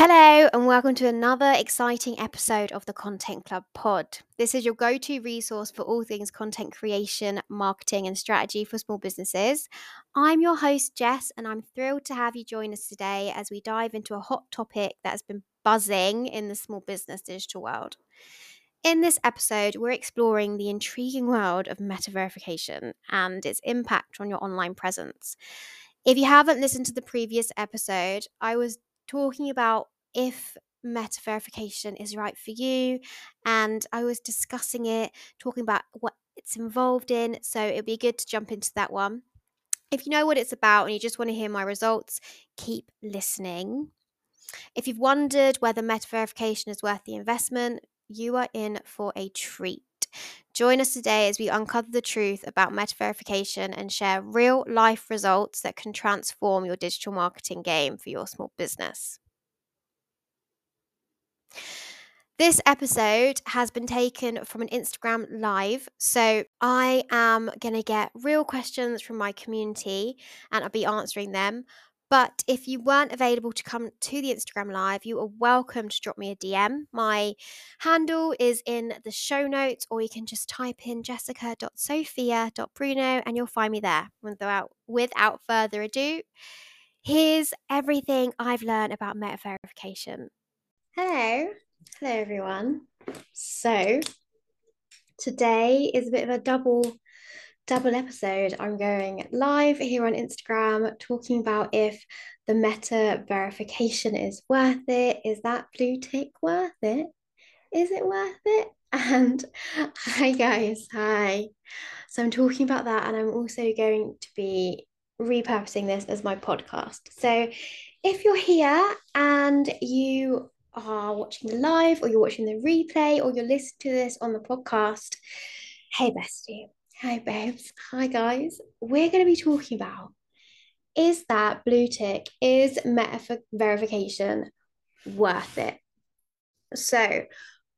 Hello, and welcome to another exciting episode of the Content Club Pod. This is your go to resource for all things content creation, marketing, and strategy for small businesses. I'm your host, Jess, and I'm thrilled to have you join us today as we dive into a hot topic that has been buzzing in the small business digital world. In this episode, we're exploring the intriguing world of meta verification and its impact on your online presence. If you haven't listened to the previous episode, I was talking about if meta verification is right for you. And I was discussing it, talking about what it's involved in. So it'd be good to jump into that one. If you know what it's about and you just want to hear my results, keep listening. If you've wondered whether meta verification is worth the investment, you are in for a treat. Join us today as we uncover the truth about meta verification and share real life results that can transform your digital marketing game for your small business. This episode has been taken from an Instagram live. So I am going to get real questions from my community and I'll be answering them. But if you weren't available to come to the Instagram live, you are welcome to drop me a DM. My handle is in the show notes, or you can just type in jessica.sophia.bruno and you'll find me there. Without, without further ado, here's everything I've learned about meta verification. Hello. Hello, everyone. So, today is a bit of a double double episode. I'm going live here on Instagram talking about if the meta verification is worth it. Is that blue tick worth it? Is it worth it? And hi, guys. Hi. So I'm talking about that, and I'm also going to be repurposing this as my podcast. So if you're here and you are watching the live, or you're watching the replay, or you're listening to this on the podcast, hey, bestie Hi, babes. Hi, guys. We're going to be talking about is that blue tick, is meta verification worth it? So,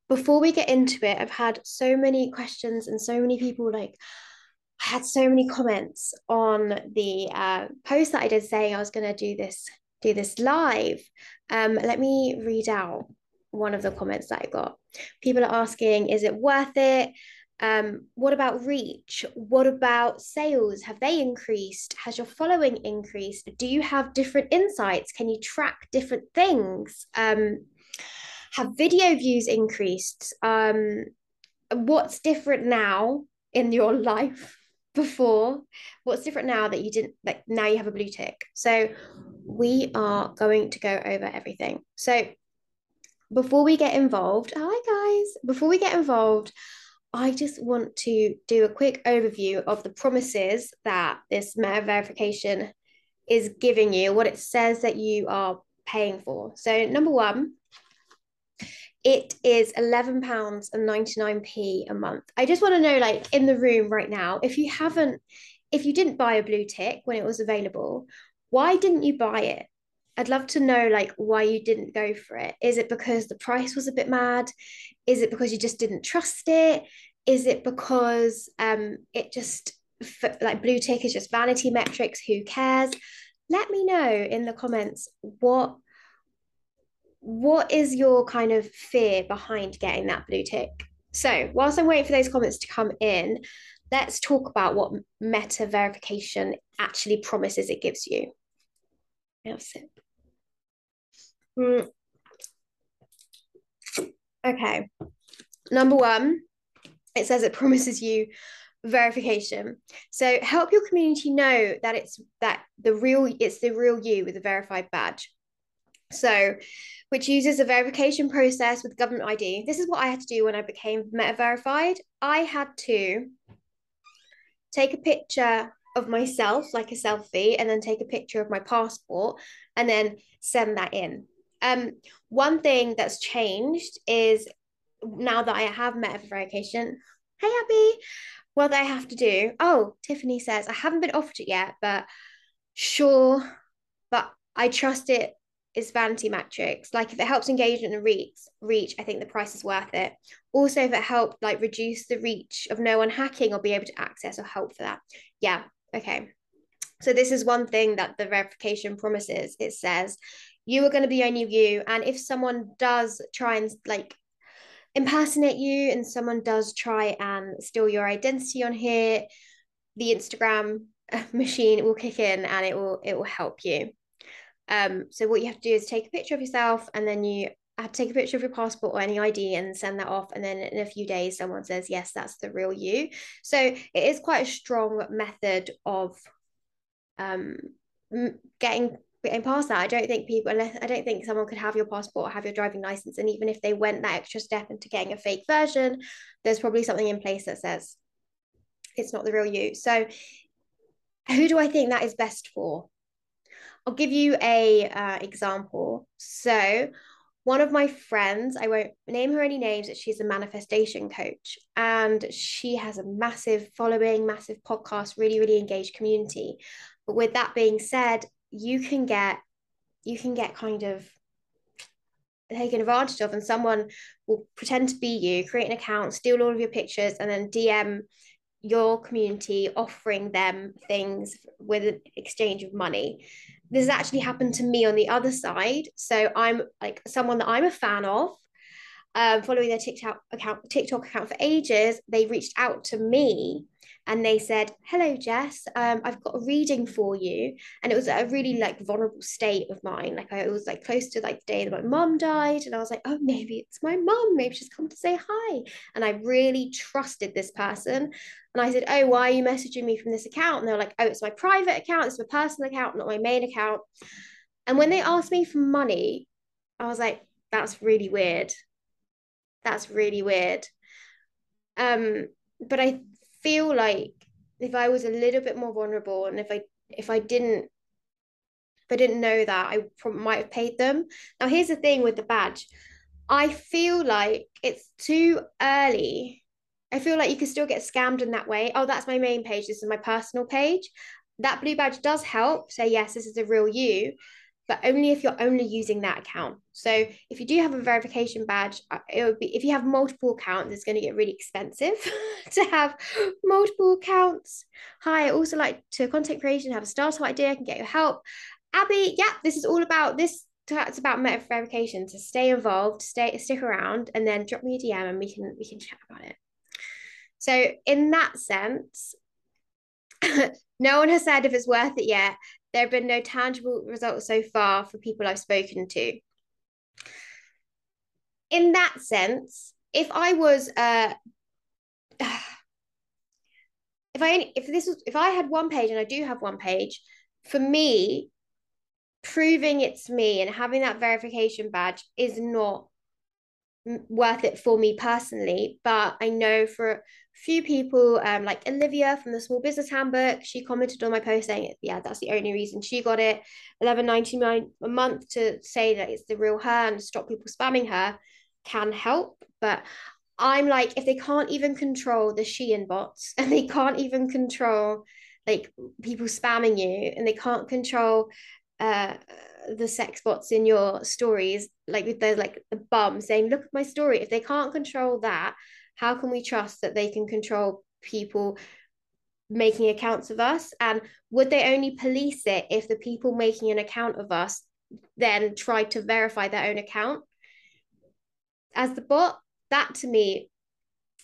before we get into it, I've had so many questions and so many people like, I had so many comments on the uh, post that I did saying I was going to do this do this live. Um, let me read out one of the comments that I got. People are asking, is it worth it? Um, what about reach? What about sales? Have they increased? Has your following increased? Do you have different insights? Can you track different things? Um, have video views increased? Um, what's different now in your life before? What's different now that you didn't like now you have a blue tick? So we are going to go over everything. So before we get involved, hi guys, before we get involved, I just want to do a quick overview of the promises that this meta verification is giving you, what it says that you are paying for. So, number one, it is £11.99p a month. I just want to know, like, in the room right now, if you haven't, if you didn't buy a blue tick when it was available, why didn't you buy it? I'd love to know like why you didn't go for it. Is it because the price was a bit mad? Is it because you just didn't trust it? Is it because um it just like blue tick is just vanity metrics? Who cares? Let me know in the comments what what is your kind of fear behind getting that blue tick? So whilst I'm waiting for those comments to come in, let's talk about what meta verification actually promises it gives you. Mm. Okay. Number one, it says it promises you verification. So help your community know that it's that the real it's the real you with a verified badge. So which uses a verification process with government ID. This is what I had to do when I became meta verified. I had to take a picture of myself, like a selfie, and then take a picture of my passport and then send that in. Um, one thing that's changed is now that I have meta verification, hey Abby, what I have to do. Oh, Tiffany says I haven't been offered it yet, but sure, but I trust it is vanity metrics. Like if it helps engagement and reach, reach, I think the price is worth it. Also, if it helped like reduce the reach of no one hacking or be able to access or help for that. Yeah, okay. So this is one thing that the verification promises. It says you are going to be only you. And if someone does try and like impersonate you and someone does try and steal your identity on here the instagram machine will kick in and it will it will help you. Um so what you have to do is take a picture of yourself and then you have to take a picture of your passport or any id and send that off. And then in a few days someone says yes that's the real you. So it is quite a strong method of um getting getting past that. I don't think people, unless I don't think someone could have your passport or have your driving license, and even if they went that extra step into getting a fake version, there's probably something in place that says it's not the real you. So, who do I think that is best for? I'll give you a uh, example. So, one of my friends, I won't name her any names, she's a manifestation coach and she has a massive following, massive podcast, really, really engaged community. But with that being said, you can get you can get kind of taken advantage of and someone will pretend to be you create an account steal all of your pictures and then dm your community offering them things with an exchange of money. This has actually happened to me on the other side. So i'm like someone that i'm a fan of um, following their tiktok account tiktok account for ages. They reached out to me and they said, "Hello, Jess. Um, I've got a reading for you." And it was a really like vulnerable state of mine. Like I was like close to like the day that my mum died, and I was like, "Oh, maybe it's my mum. Maybe she's come to say hi." And I really trusted this person. And I said, "Oh, why are you messaging me from this account?" And they were like, "Oh, it's my private account. It's my personal account, not my main account." And when they asked me for money, I was like, "That's really weird. That's really weird." Um, but I feel like if I was a little bit more vulnerable and if I if I didn't if I didn't know that I might have paid them. Now here's the thing with the badge. I feel like it's too early. I feel like you can still get scammed in that way. Oh, that's my main page. This is my personal page. That blue badge does help. Say, yes, this is a real you but only if you're only using that account. So if you do have a verification badge, uh, it would be if you have multiple accounts, it's going to get really expensive to have multiple accounts. Hi, I also like to content creation, have a startup idea, I can get your help. Abby, yeah, this is all about this. It's about meta verification. So stay involved, stay stick around, and then drop me a DM and we can we can chat about it. So in that sense, no one has said if it's worth it yet there have been no tangible results so far for people I've spoken to. In that sense, if I was uh if I if this was if I had one page and I do have one page, for me, proving it's me and having that verification badge is not worth it for me personally but i know for few people um like olivia from the small business handbook she commented on my post saying yeah that's the only reason she got it 11.99 a month to say that it's the real her and stop people spamming her can help but i'm like if they can't even control the shein bots and they can't even control like people spamming you and they can't control uh the sex bots in your stories, like with those like the bum saying, "Look at my story." If they can't control that, how can we trust that they can control people making accounts of us? And would they only police it if the people making an account of us then tried to verify their own account as the bot? That to me,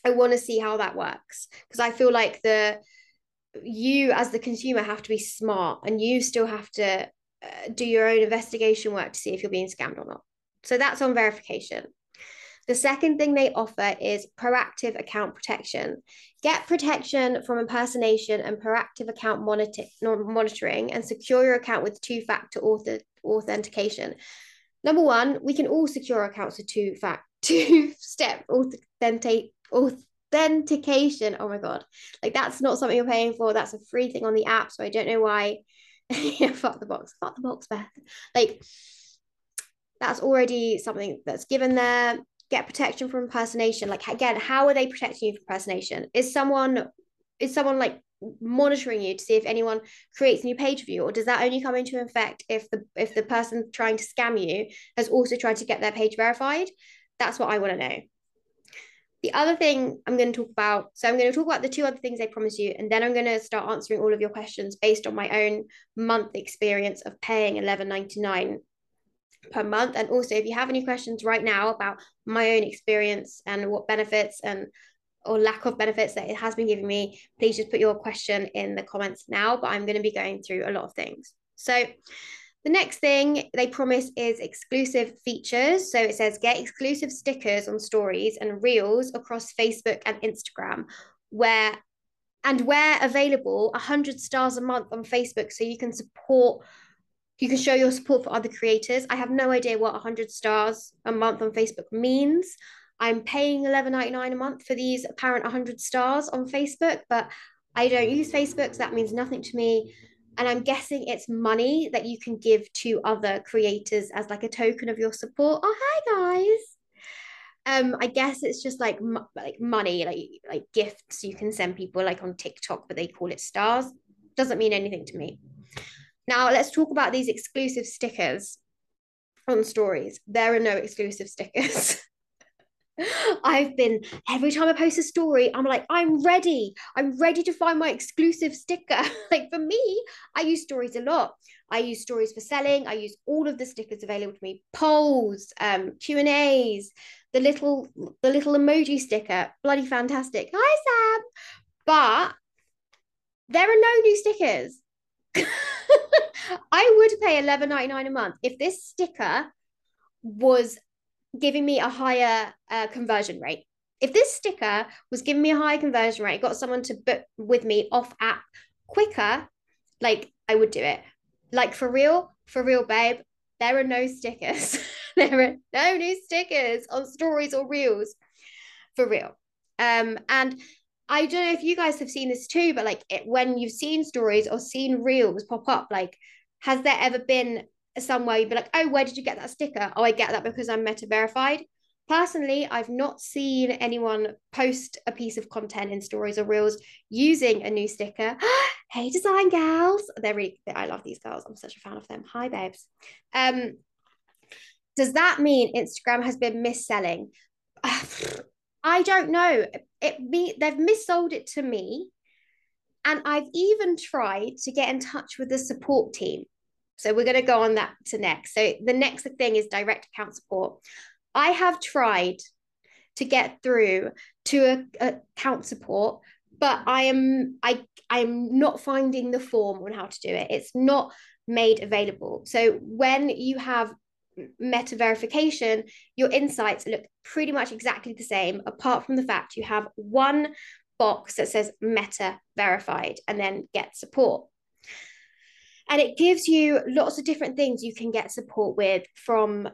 I want to see how that works because I feel like the you as the consumer have to be smart and you still have to uh, do your own investigation work to see if you're being scammed or not. So that's on verification. The second thing they offer is proactive account protection. Get protection from impersonation and proactive account monitor- monitoring and secure your account with two factor auth- authentication. Number one, we can all secure our accounts with two fact two step authentic authentication. Oh my god. Like that's not something you're paying for. That's a free thing on the app. So I don't know why yeah, fuck the box, fuck the box, Beth. Like that's already something that's given there. Get protection from impersonation. Like again, how are they protecting you from impersonation? Is someone is someone like monitoring you to see if anyone creates a new page of you, or does that only come into effect if the if the person trying to scam you has also tried to get their page verified? That's what I want to know. The other thing I'm going to talk about, so I'm going to talk about the two other things I promised you, and then I'm going to start answering all of your questions based on my own month experience of paying 11.99 per month. And also, if you have any questions right now about my own experience and what benefits and or lack of benefits that it has been giving me, please just put your question in the comments now. But I'm going to be going through a lot of things. So, the next thing they promise is exclusive features. So it says get exclusive stickers on stories and reels across Facebook and Instagram, where and where available, 100 stars a month on Facebook so you can support you can show your support for other creators. I have no idea what 100 stars a month on Facebook means. I'm paying $11.99 a month for these apparent 100 stars on Facebook, but I don't use Facebook, so that means nothing to me. And I'm guessing it's money that you can give to other creators as like a token of your support. Oh, hi guys. Um, I guess it's just like like money, like like gifts you can send people like on TikTok, but they call it stars. Doesn't mean anything to me. Now let's talk about these exclusive stickers on stories. There are no exclusive stickers. I've been every time I post a story, I'm like, I'm ready. I'm ready to find my exclusive sticker. like for me, I use stories a lot. I use stories for selling. I use all of the stickers available to me, polls, um, Q and A's, the little the little emoji sticker, bloody fantastic. Hi Sam, but there are no new stickers. I would pay eleven ninety nine a month if this sticker was giving me a higher uh, conversion rate. If this sticker was giving me a higher conversion rate, got someone to book with me off app quicker, like I would do it. Like for real, for real, babe, there are no stickers. there are no new stickers on stories or reels. For real. Um, and I don't know if you guys have seen this too, but like it, when you've seen stories or seen reels pop up, like has there ever been somewhere you'd be like, oh, where did you get that sticker? Oh, I get that because I'm meta verified. Personally, I've not seen anyone post a piece of content in stories or reels using a new sticker. hey, design gals. They're really, I love these girls. I'm such a fan of them. Hi, babes. Um, does that mean Instagram has been mis-selling? I don't know. It me they've missold it to me. And I've even tried to get in touch with the support team. So we're going to go on that to next. So the next thing is direct account support. I have tried to get through to a, a account support, but I am I I am not finding the form on how to do it. It's not made available. So when you have meta verification, your insights look pretty much exactly the same, apart from the fact you have one box that says meta verified and then get support. And it gives you lots of different things you can get support with from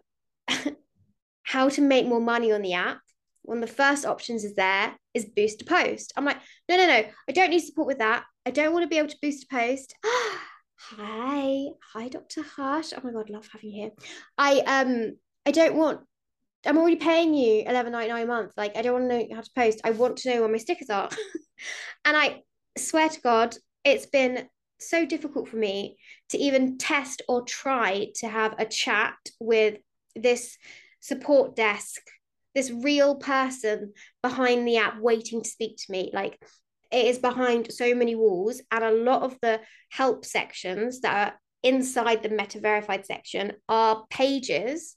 how to make more money on the app. One of the first options is there is boost a post. I'm like, no, no, no, I don't need support with that. I don't want to be able to boost a post. Ah, Hi, hi, Dr. Hush. Oh my god, love having you here. I um I don't want I'm already paying you eleven ninety nine a month. Like I don't want to know how to post. I want to know where my stickers are. and I swear to God, it's been so difficult for me to even test or try to have a chat with this support desk, this real person behind the app waiting to speak to me. Like it is behind so many walls, and a lot of the help sections that are inside the meta verified section are pages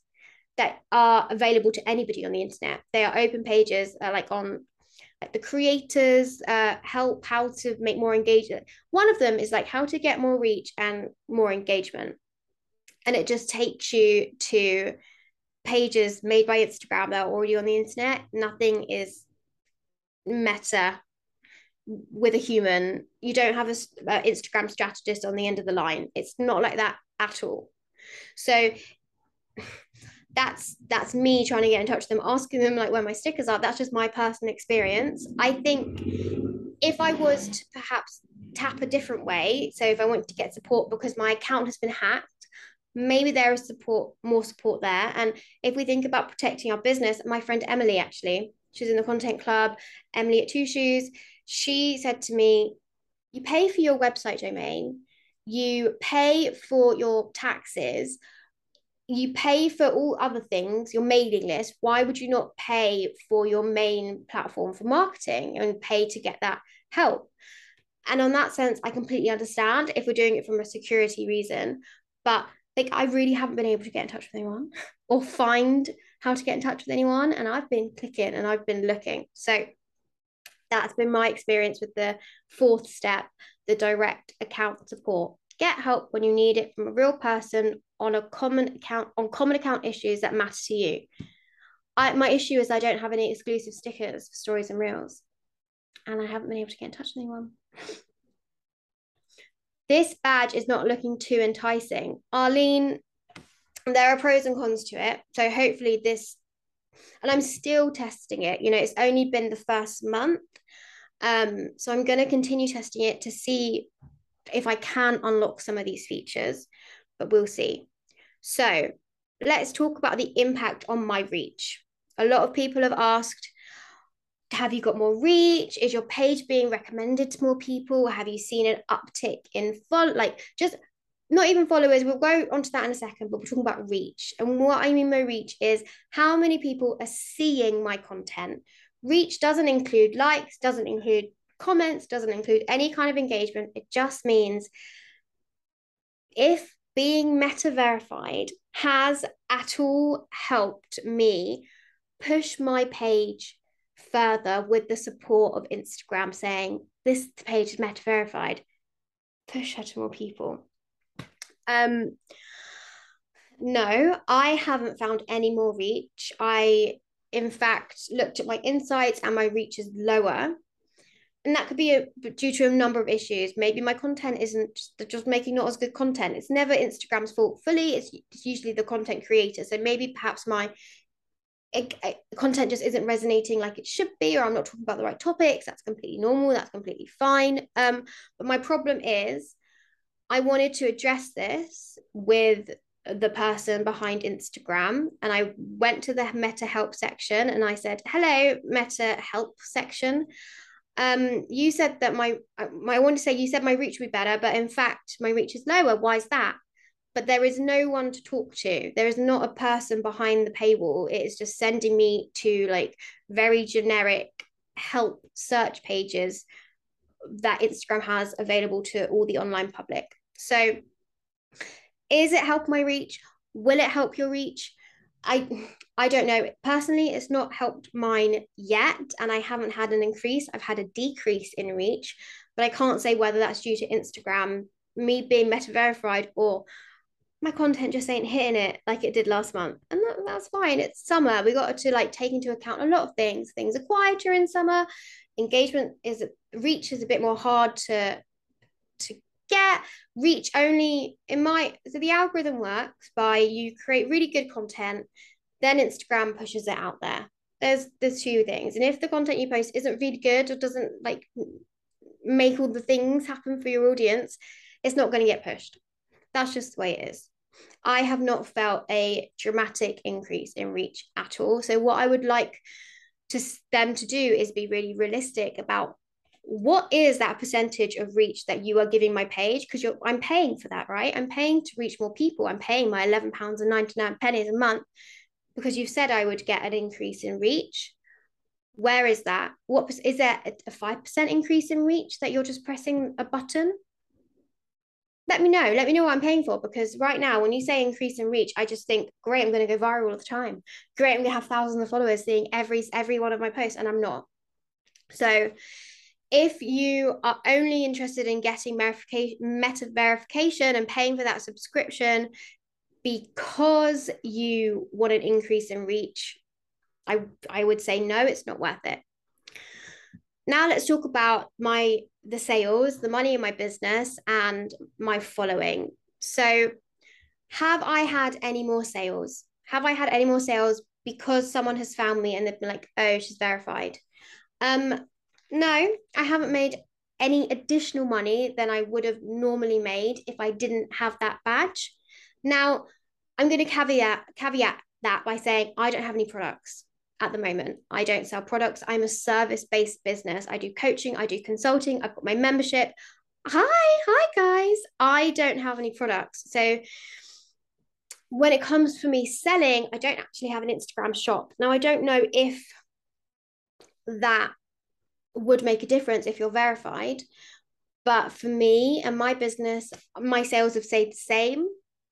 that are available to anybody on the internet. They are open pages, uh, like on like the creators uh, help how to make more engagement. One of them is like how to get more reach and more engagement. And it just takes you to pages made by Instagram that are already on the internet. Nothing is meta with a human. You don't have a, a Instagram strategist on the end of the line. It's not like that at all. So that's that's me trying to get in touch with them asking them like where my stickers are that's just my personal experience i think if i was to perhaps tap a different way so if i want to get support because my account has been hacked maybe there is support more support there and if we think about protecting our business my friend emily actually she's in the content club emily at two shoes she said to me you pay for your website domain you pay for your taxes you pay for all other things, your mailing list. Why would you not pay for your main platform for marketing and pay to get that help? And on that sense, I completely understand if we're doing it from a security reason. But like I really haven't been able to get in touch with anyone or find how to get in touch with anyone. And I've been clicking and I've been looking. So that's been my experience with the fourth step, the direct account support. Get help when you need it from a real person on a common account on common account issues that matter to you. I, my issue is I don't have any exclusive stickers for stories and reels, and I haven't been able to get in touch with anyone. This badge is not looking too enticing. Arlene, there are pros and cons to it. So hopefully this, and I'm still testing it. You know, it's only been the first month. Um, so I'm going to continue testing it to see if I can unlock some of these features, but we'll see. So let's talk about the impact on my reach. A lot of people have asked, have you got more reach? Is your page being recommended to more people? Have you seen an uptick in follow? Like just not even followers. We'll go onto that in a second, but we're talking about reach. And what I mean by reach is how many people are seeing my content. Reach doesn't include likes, doesn't include comments, doesn't include any kind of engagement. It just means if being meta verified has at all helped me push my page further with the support of Instagram saying this page is meta verified, push her to more people. Um, no, I haven't found any more reach. I, in fact, looked at my insights and my reach is lower. And that could be a, due to a number of issues. Maybe my content isn't just making not as good content. It's never Instagram's fault fully. It's, it's usually the content creator. So maybe perhaps my it, it, content just isn't resonating like it should be, or I'm not talking about the right topics. That's completely normal. That's completely fine. Um, but my problem is, I wanted to address this with the person behind Instagram, and I went to the Meta Help section and I said, "Hello, Meta Help section." Um, you said that my, my I want to say you said my reach would be better, but in fact my reach is lower. Why is that? but there is no one to talk to. There is not a person behind the paywall. It is just sending me to like very generic help search pages that Instagram has available to all the online public. So, is it help my reach? Will it help your reach? I I don't know. Personally, it's not helped mine yet, and I haven't had an increase. I've had a decrease in reach, but I can't say whether that's due to Instagram, me being meta verified, or my content just ain't hitting it like it did last month and that, that's fine it's summer we got to like take into account a lot of things things are quieter in summer engagement is reach is a bit more hard to to get reach only in my so the algorithm works by you create really good content then instagram pushes it out there there's there's two things and if the content you post isn't really good or doesn't like make all the things happen for your audience it's not going to get pushed that's just the way it is. I have not felt a dramatic increase in reach at all. So, what I would like to them to do is be really realistic about what is that percentage of reach that you are giving my page because you're I'm paying for that, right? I'm paying to reach more people. I'm paying my 11 pounds and 99 pennies a month because you said I would get an increase in reach. Where is that? What is there a 5% increase in reach that you're just pressing a button? let me know. Let me know what I'm paying for because right now, when you say increase in reach, I just think, great, I'm going to go viral all the time. Great, I'm going to have thousands of followers seeing every every one of my posts, and I'm not. So, if you are only interested in getting verification, meta verification, and paying for that subscription because you want an increase in reach, I I would say no, it's not worth it. Now let's talk about my the sales, the money in my business, and my following. So, have I had any more sales? Have I had any more sales because someone has found me and they've been like, "Oh, she's verified"? Um, no, I haven't made any additional money than I would have normally made if I didn't have that badge. Now, I'm going to caveat caveat that by saying I don't have any products at the moment. I don't sell products. I'm a service based business. I do coaching, I do consulting, I've got my membership. Hi, hi guys. I don't have any products. So when it comes for me selling, I don't actually have an Instagram shop. Now, I don't know if that would make a difference if you're verified. But for me and my business, my sales have stayed the same.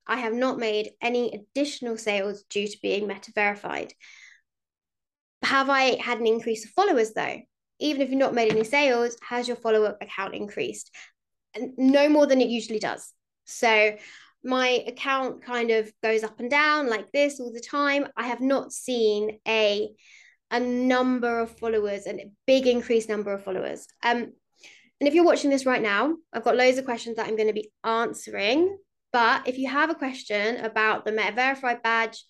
I have not made any additional sales due to being meta verified. Have I had an increase of followers though? Even if you've not made any sales, has your follower account increased? No more than it usually does. So my account kind of goes up and down like this all the time. I have not seen a a number of followers and a big increased number of followers. Um, and if you're watching this right now, I've got loads of questions that I'm going to be answering. But if you have a question about the Meta Verified badge,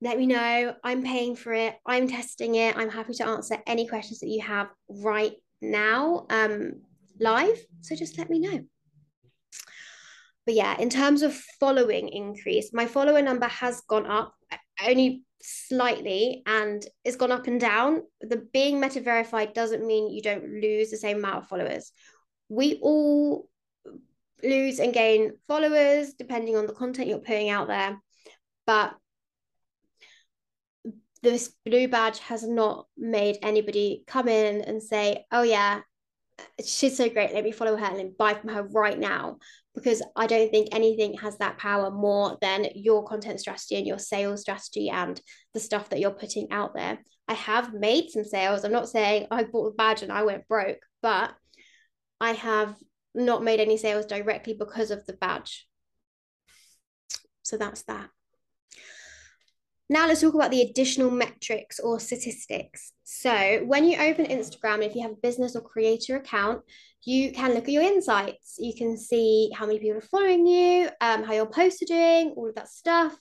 let me know. I'm paying for it. I'm testing it. I'm happy to answer any questions that you have right now um, live. So just let me know. But yeah, in terms of following increase, my follower number has gone up only slightly and it's gone up and down. The being meta verified doesn't mean you don't lose the same amount of followers. We all lose and gain followers depending on the content you're putting out there. But this blue badge has not made anybody come in and say, oh, yeah, she's so great. Let me follow her and buy from her right now. Because I don't think anything has that power more than your content strategy and your sales strategy and the stuff that you're putting out there. I have made some sales. I'm not saying I bought a badge and I went broke, but I have not made any sales directly because of the badge. So that's that. Now let's talk about the additional metrics or statistics. So when you open Instagram, if you have a business or creator account, you can look at your insights. You can see how many people are following you, um, how your posts are doing, all of that stuff.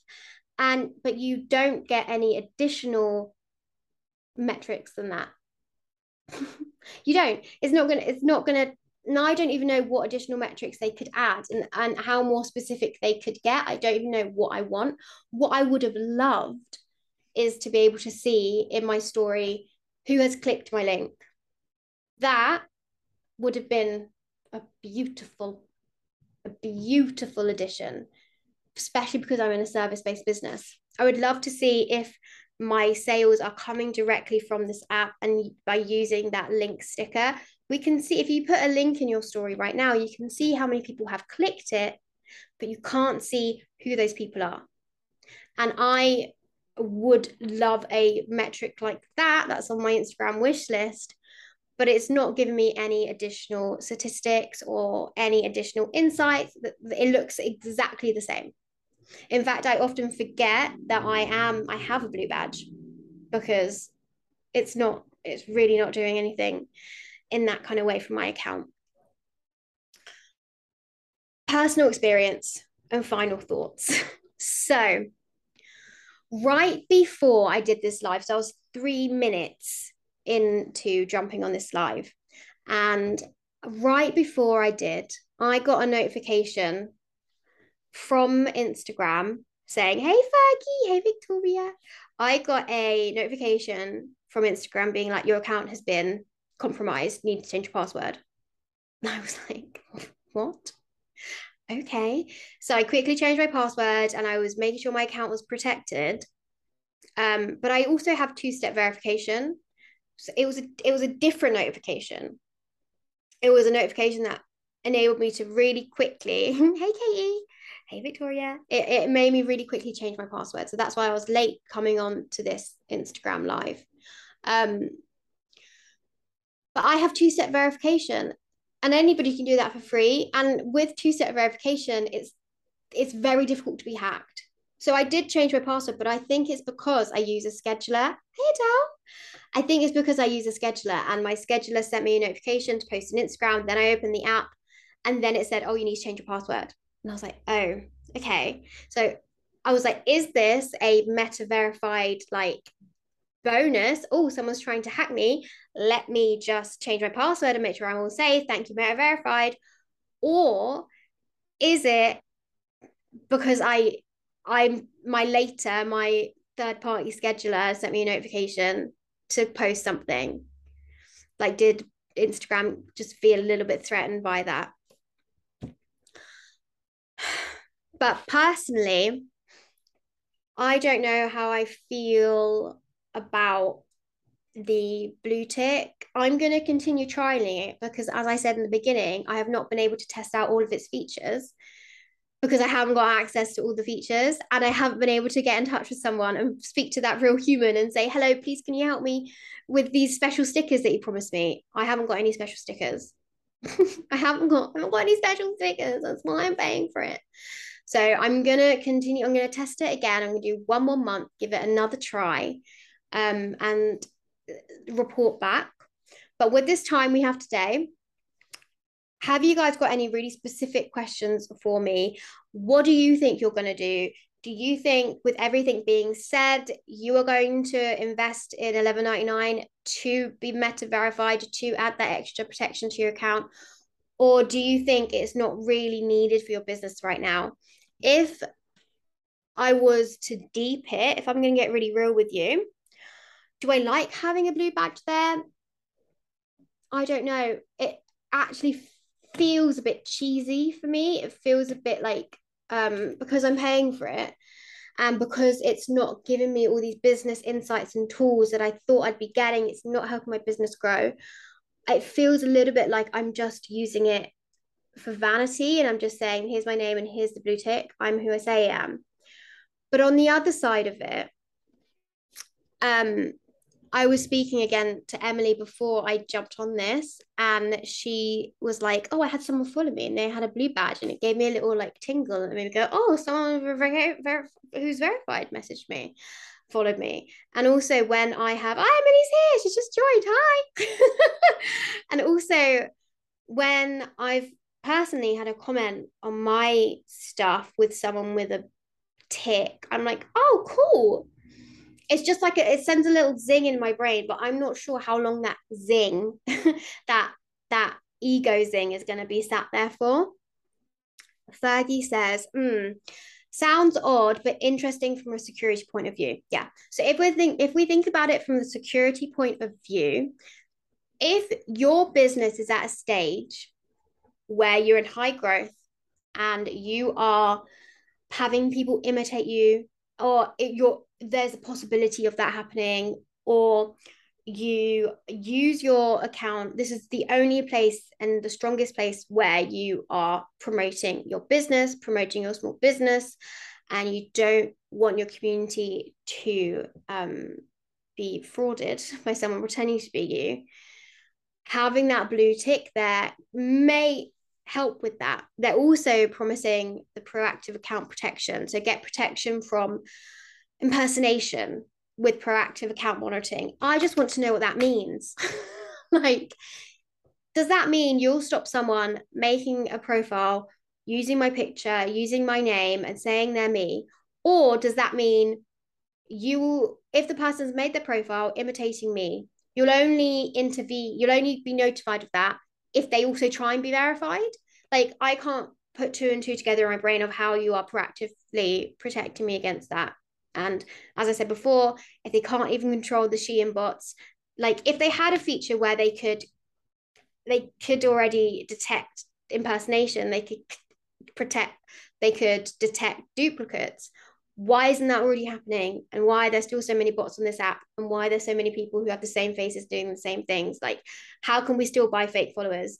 And but you don't get any additional metrics than that. you don't. It's not gonna. It's not gonna now I don't even know what additional metrics they could add and, and how more specific they could get. I don't even know what I want. What I would have loved is to be able to see in my story who has clicked my link. That would have been a beautiful, a beautiful addition, especially because I'm in a service based business. I would love to see if my sales are coming directly from this app and by using that link sticker we can see if you put a link in your story right now, you can see how many people have clicked it, but you can't see who those people are. And I would love a metric like that. That's on my Instagram wish list, but it's not giving me any additional statistics or any additional insights. It looks exactly the same. In fact, I often forget that I am, I have a blue badge because it's not, it's really not doing anything in that kind of way from my account. Personal experience and final thoughts. so, right before I did this live, so I was three minutes into jumping on this live. And right before I did, I got a notification from Instagram saying, Hey, Fergie, hey, Victoria. I got a notification from Instagram being like, Your account has been compromised, need to change your password. And I was like, what? Okay. So I quickly changed my password and I was making sure my account was protected. Um, but I also have two-step verification. So it was a it was a different notification. It was a notification that enabled me to really quickly, hey Katie, hey Victoria. It, it made me really quickly change my password. So that's why I was late coming on to this Instagram live. Um, but I have two step verification and anybody can do that for free. And with two step verification, it's it's very difficult to be hacked. So I did change my password, but I think it's because I use a scheduler. Hey Adele. I think it's because I use a scheduler and my scheduler sent me a notification to post on Instagram. Then I opened the app and then it said, Oh, you need to change your password. And I was like, Oh, okay. So I was like, is this a meta verified like bonus. Oh someone's trying to hack me. Let me just change my password and make sure i'm all safe. Thank you meta verified. Or is it because i i'm my later my third party scheduler sent me a notification to post something. Like did instagram just feel a little bit threatened by that? But personally i don't know how i feel about the blue tick. I'm going to continue trialing it because, as I said in the beginning, I have not been able to test out all of its features. because I haven't got access to all the features and I haven't been able to get in touch with someone and speak to that real human and say, hello, please, can you help me with these special stickers that you promised me? I haven't got any special stickers. I haven't got, I haven't got any special stickers. That's why I'm paying for it. So I'm gonna continue. I'm gonna test it again. I'm gonna do one more month, give it another try, um, and report back. But with this time we have today, have you guys got any really specific questions for me? What do you think you're going to do? Do you think, with everything being said, you are going to invest in 11.99 to be meta verified to add that extra protection to your account? Or do you think it's not really needed for your business right now? If I was to deep it, if I'm going to get really real with you, do I like having a blue badge there? I don't know. It actually feels a bit cheesy for me. It feels a bit like um, because I'm paying for it and because it's not giving me all these business insights and tools that I thought I'd be getting, it's not helping my business grow. It feels a little bit like I'm just using it for vanity and I'm just saying, here's my name and here's the blue tick. I'm who I say I am. But on the other side of it, um, I was speaking again to Emily before I jumped on this, and she was like, "Oh, I had someone follow me, and they had a blue badge, and it gave me a little like tingle, and made me go, oh, someone ver- ver- who's verified messaged me, followed me, and also when I have, oh, Emily's here, she's just joined, hi, and also when I've personally had a comment on my stuff with someone with a tick, I'm like, oh, cool it's just like a, it sends a little zing in my brain, but I'm not sure how long that zing, that that ego zing is going to be sat there for. Fergie says, mm, sounds odd, but interesting from a security point of view. Yeah. So if we think if we think about it from the security point of view, if your business is at a stage where you're in high growth and you are having people imitate you or you're there's a possibility of that happening or you use your account. This is the only place and the strongest place where you are promoting your business promoting your small business and you don't want your community to um, be frauded by someone pretending to be you. Having that blue tick there may help with that. They're also promising the proactive account protection. So get protection from impersonation with proactive account monitoring. I just want to know what that means. like, does that mean you'll stop someone making a profile using my picture, using my name, and saying they're me? Or does that mean you, will, if the person's made the profile imitating me, you'll only intervene, you'll only be notified of that if they also try and be verified? Like, I can't put two and two together in my brain of how you are proactively protecting me against that. And as I said before, if they can't even control the Shein bots, like if they had a feature where they could they could already detect impersonation, they could protect, they could detect duplicates. Why isn't that already happening? And why are there still so many bots on this app? And why there's so many people who have the same faces doing the same things? Like, how can we still buy fake followers?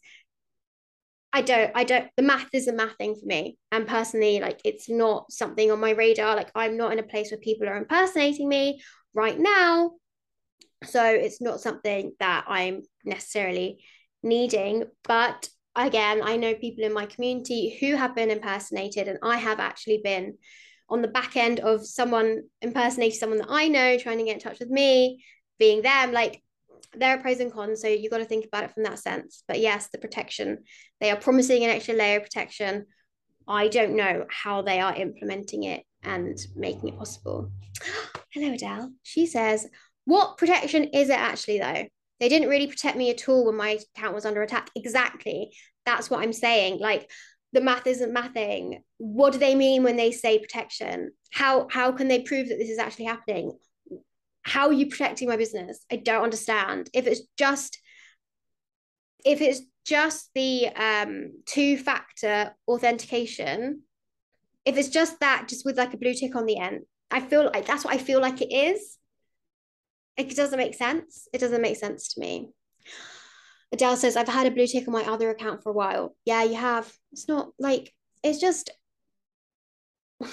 I don't, I don't, the math is a math thing for me. And personally, like it's not something on my radar. Like I'm not in a place where people are impersonating me right now. So it's not something that I'm necessarily needing. But again, I know people in my community who have been impersonated, and I have actually been on the back end of someone impersonating someone that I know, trying to get in touch with me, being them. Like there are pros and cons so you've got to think about it from that sense. But yes the protection they are promising an extra layer of protection. I don't know how they are implementing it and making it possible. Hello adele. She says what protection is it actually though? They didn't really protect me at all when my account was under attack. Exactly. That's what i'm saying. Like the math isn't mathing. What do they mean when they say protection? How how can they prove that this is actually happening how are you protecting my business? I don't understand. If it's just if it's just the um two factor authentication, if it's just that just with like a blue tick on the end, I feel like that's what I feel like it is. It doesn't make sense. It doesn't make sense to me. Adele says, I've had a blue tick on my other account for a while. Yeah, you have. It's not like, it's just, I'm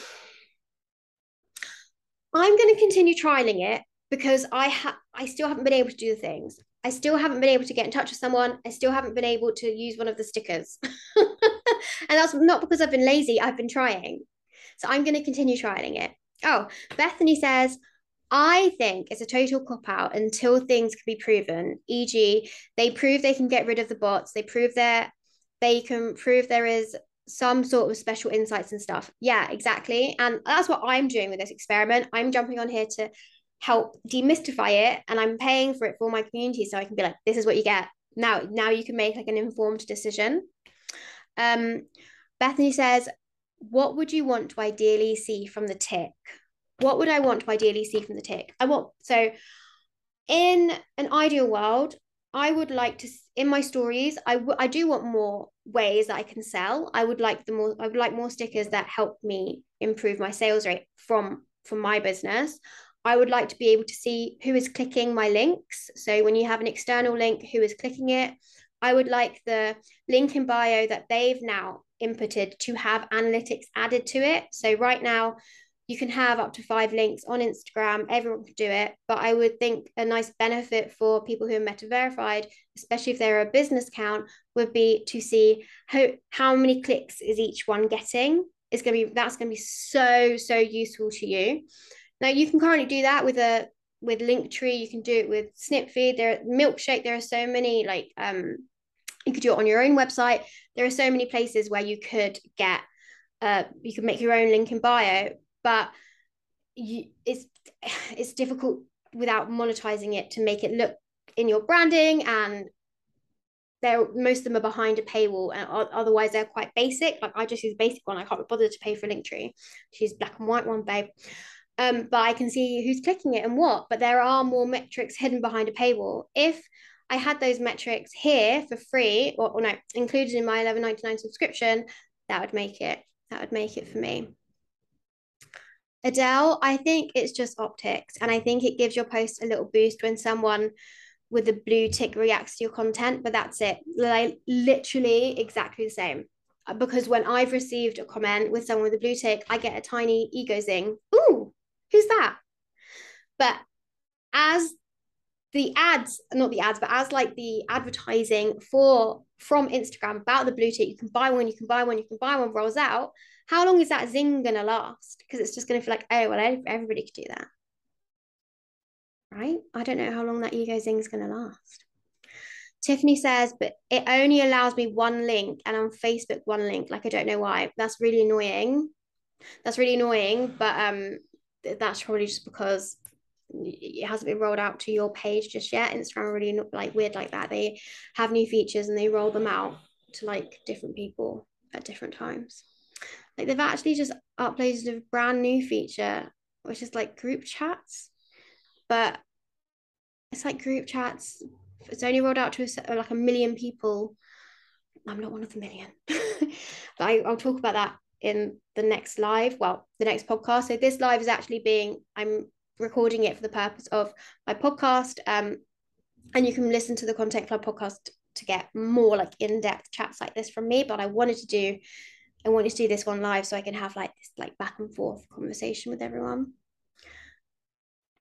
going to continue trialing it because I ha- I still haven't been able to do the things. I still haven't been able to get in touch with someone. I still haven't been able to use one of the stickers. and that's not because I've been lazy, I've been trying. So I'm going to continue trialing it. Oh, Bethany says, I think it's a total cop out until things can be proven. E.g., they prove they can get rid of the bots, they prove that they can prove there is some sort of special insights and stuff. Yeah, exactly. And that's what I'm doing with this experiment. I'm jumping on here to help demystify it and I'm paying for it for my community so I can be like this is what you get. Now now you can make like an informed decision. Um Bethany says what would you want to ideally see from the tick? What would I want to ideally see from the tick? I want so in an ideal world I would like to in my stories I, w- I do want more ways that I can sell. I would like the more I would like more stickers that help me improve my sales rate from from my business I would like to be able to see who is clicking my links. So when you have an external link, who is clicking it. I would like the link in bio that they've now inputted to have analytics added to it. So right now, you can have up to five links on Instagram. Everyone can do it. But I would think a nice benefit for people who are meta verified, especially if they're a business account, would be to see how, how many clicks is each one getting. It's gonna be that's gonna be so, so useful to you. Now you can currently do that with a with Linktree. You can do it with Snipfeed. There, Milkshake. There are so many like um, you could do it on your own website. There are so many places where you could get uh, you could make your own link in bio, but you, it's it's difficult without monetizing it to make it look in your branding and they're most of them are behind a paywall and otherwise they're quite basic like i just use a basic one i can't be bothered to pay for linktree she's black and white one babe um, but I can see who's clicking it and what. But there are more metrics hidden behind a paywall. If I had those metrics here for free, or, or no, included in my eleven ninety nine subscription, that would make it. That would make it for me. Adele, I think it's just optics, and I think it gives your post a little boost when someone with a blue tick reacts to your content. But that's it. Like literally exactly the same because when I've received a comment with someone with a blue tick, I get a tiny ego zing. Ooh, who's that? But as the ads, not the ads, but as like the advertising for from Instagram about the blue tick, you can buy one, you can buy one, you can buy one rolls out. How long is that zing gonna last? Because it's just gonna feel like, oh well, everybody could do that, right? I don't know how long that ego zing is gonna last. Tiffany says, but it only allows me one link, and on Facebook one link. Like I don't know why. That's really annoying. That's really annoying. But um, that's probably just because it hasn't been rolled out to your page just yet. Instagram really like weird like that. They have new features and they roll them out to like different people at different times. Like they've actually just uploaded a brand new feature, which is like group chats, but it's like group chats. It's only rolled out to a, like a million people. I'm not one of the million, but I, I'll talk about that in the next live, well, the next podcast. So this live is actually being, I'm recording it for the purpose of my podcast. Um, and you can listen to the Content Club podcast to get more like in-depth chats like this from me. But I wanted to do, I wanted to do this one live so I can have like this like back and forth conversation with everyone.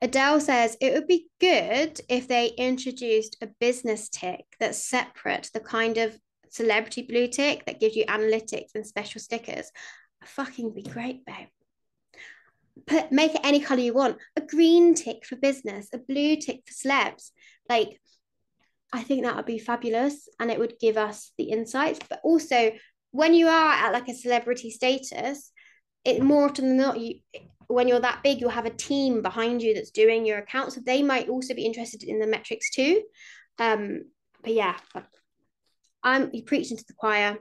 Adele says it would be good if they introduced a business tick that's separate, the kind of celebrity blue tick that gives you analytics and special stickers, fucking be great, babe. Put make it any color you want. A green tick for business, a blue tick for celebs. Like, I think that would be fabulous, and it would give us the insights. But also, when you are at like a celebrity status, it more often than not you when you're that big, you'll have a team behind you that's doing your accounts. so they might also be interested in the metrics too. Um, but yeah, I'm you preaching to the choir.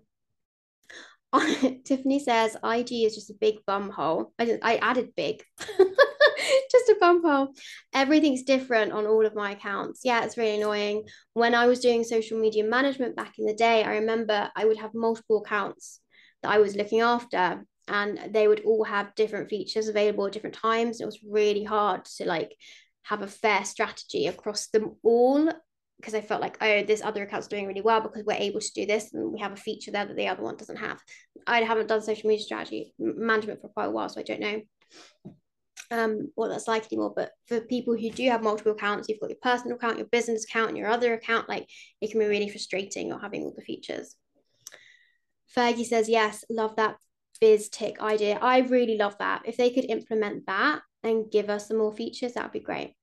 Tiffany says IG is just a big bum hole. I, I added big, just a bum hole. Everything's different on all of my accounts. Yeah, it's really annoying. When I was doing social media management back in the day, I remember I would have multiple accounts that I was looking after, and they would all have different features available at different times. It was really hard to like have a fair strategy across them all because I felt like, oh, this other account's doing really well because we're able to do this and we have a feature there that the other one doesn't have. I haven't done social media strategy management for quite a while, so I don't know um, what that's like anymore. But for people who do have multiple accounts, you've got your personal account, your business account, and your other account, like it can be really frustrating not having all the features. Fergie says, yes, love that biz tick idea. I really love that. If they could implement that and give us some more features, that would be great.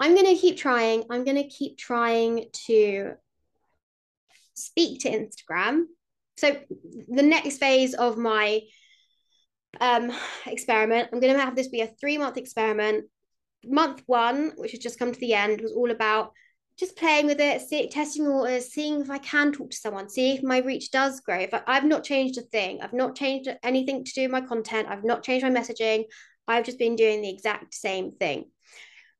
I'm going to keep trying. I'm going to keep trying to speak to Instagram. So the next phase of my um, experiment, I'm going to have this be a three month experiment. Month one, which has just come to the end, was all about just playing with it, see, testing waters, seeing if I can talk to someone, see if my reach does grow. If I, I've not changed a thing, I've not changed anything to do with my content, I've not changed my messaging, I've just been doing the exact same thing.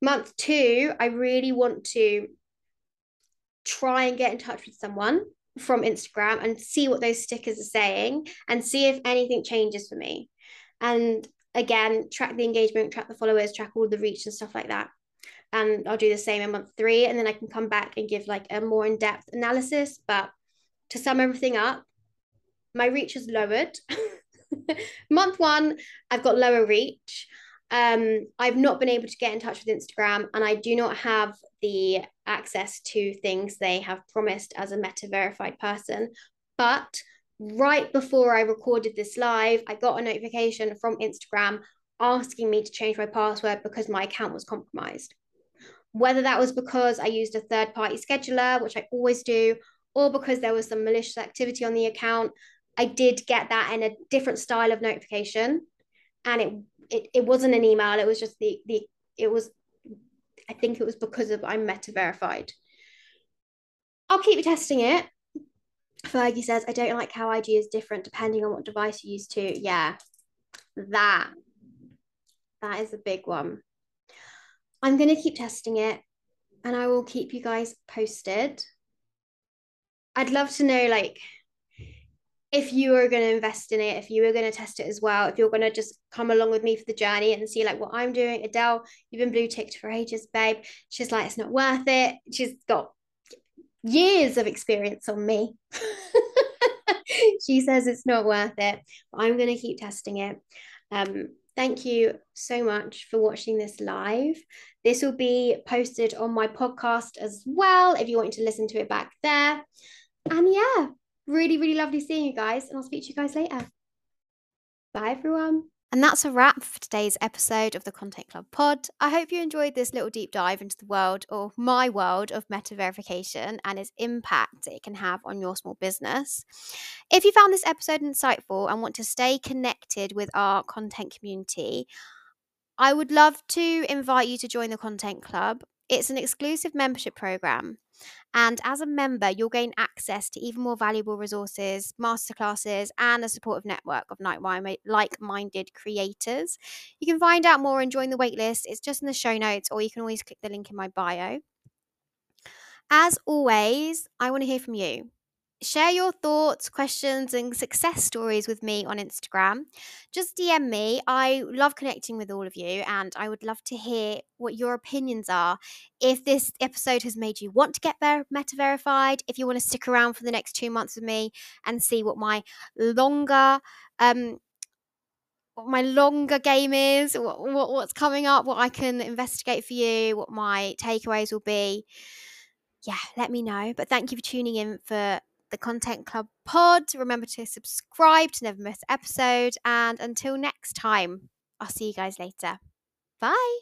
Month two, I really want to try and get in touch with someone from Instagram and see what those stickers are saying and see if anything changes for me. And again, track the engagement, track the followers, track all the reach and stuff like that. And I'll do the same in month three. And then I can come back and give like a more in depth analysis. But to sum everything up, my reach has lowered. month one, I've got lower reach um, I've not been able to get in touch with Instagram and I do not have the access to things they have promised as a meta verified person. But right before I recorded this live, I got a notification from Instagram asking me to change my password because my account was compromised. Whether that was because I used a third party scheduler, which I always do, or because there was some malicious activity on the account, I did get that in a different style of notification. And it it, it wasn't an email it was just the the it was i think it was because of i'm meta verified i'll keep testing it. Fergie says i don't like how ig is different depending on what device you use to yeah that that is a big one. I'm going to keep testing it and i will keep you guys posted. I'd love to know like if you are going to invest in it, if you are going to test it as well, if you're going to just come along with me for the journey and see like what I'm doing, Adele, you've been blue ticked for ages, babe. She's like, it's not worth it. She's got years of experience on me. she says it's not worth it. But I'm going to keep testing it. Um, thank you so much for watching this live. This will be posted on my podcast as well if you want to listen to it back there. And yeah, Really, really lovely seeing you guys, and I'll speak to you guys later. Bye, everyone. And that's a wrap for today's episode of the Content Club Pod. I hope you enjoyed this little deep dive into the world or my world of meta verification and its impact it can have on your small business. If you found this episode insightful and want to stay connected with our content community, I would love to invite you to join the Content Club. It's an exclusive membership program and as a member, you'll gain access to even more valuable resources, masterclasses, and a supportive network of like minded creators. You can find out more and join the waitlist. It's just in the show notes, or you can always click the link in my bio. As always, I want to hear from you. Share your thoughts, questions, and success stories with me on Instagram. Just DM me. I love connecting with all of you, and I would love to hear what your opinions are. If this episode has made you want to get ver- meta verified, if you want to stick around for the next two months with me and see what my longer um, what my longer game is, what, what, what's coming up, what I can investigate for you, what my takeaways will be. Yeah, let me know. But thank you for tuning in for the Content Club pod. Remember to subscribe to never miss episode. And until next time, I'll see you guys later. Bye.